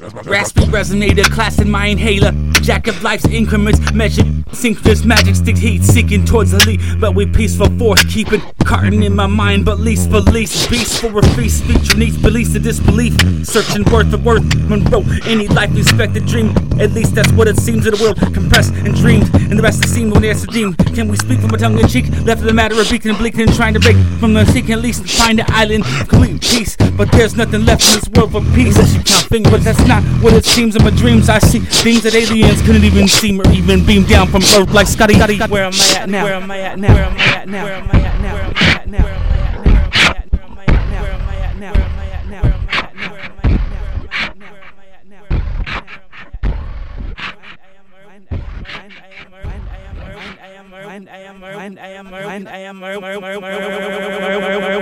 Raspy resonator, class in my inhaler. Jack of life's increments, measured. This magic stick heat, seeking towards the lead. But we peaceful force keeping. Carton in my mind, but least for least. Beast for a feast, feature needs beliefs to disbelief. Searching worth of worth. Monroe, any life expected dream. At least that's what it seems in the world. Compressed and dreamed. The rest is seen when there's a dream. Can we speak from a tongue in cheek? Left of the matter of beacon and blinking, trying to break from the sea can least find the island complete peace. But there's nothing left in this world for peace. Unless you count fingers, that's not what it seems. In my dreams, I see things that aliens couldn't even see or even beam down from Earth like Scotty. Where am I at now? Where am I at now? Where am I at now? Where am I at now? Where am I at now? Where am I at now? Where am I at now? Where am I at now? Where am I at now? I am I am I I am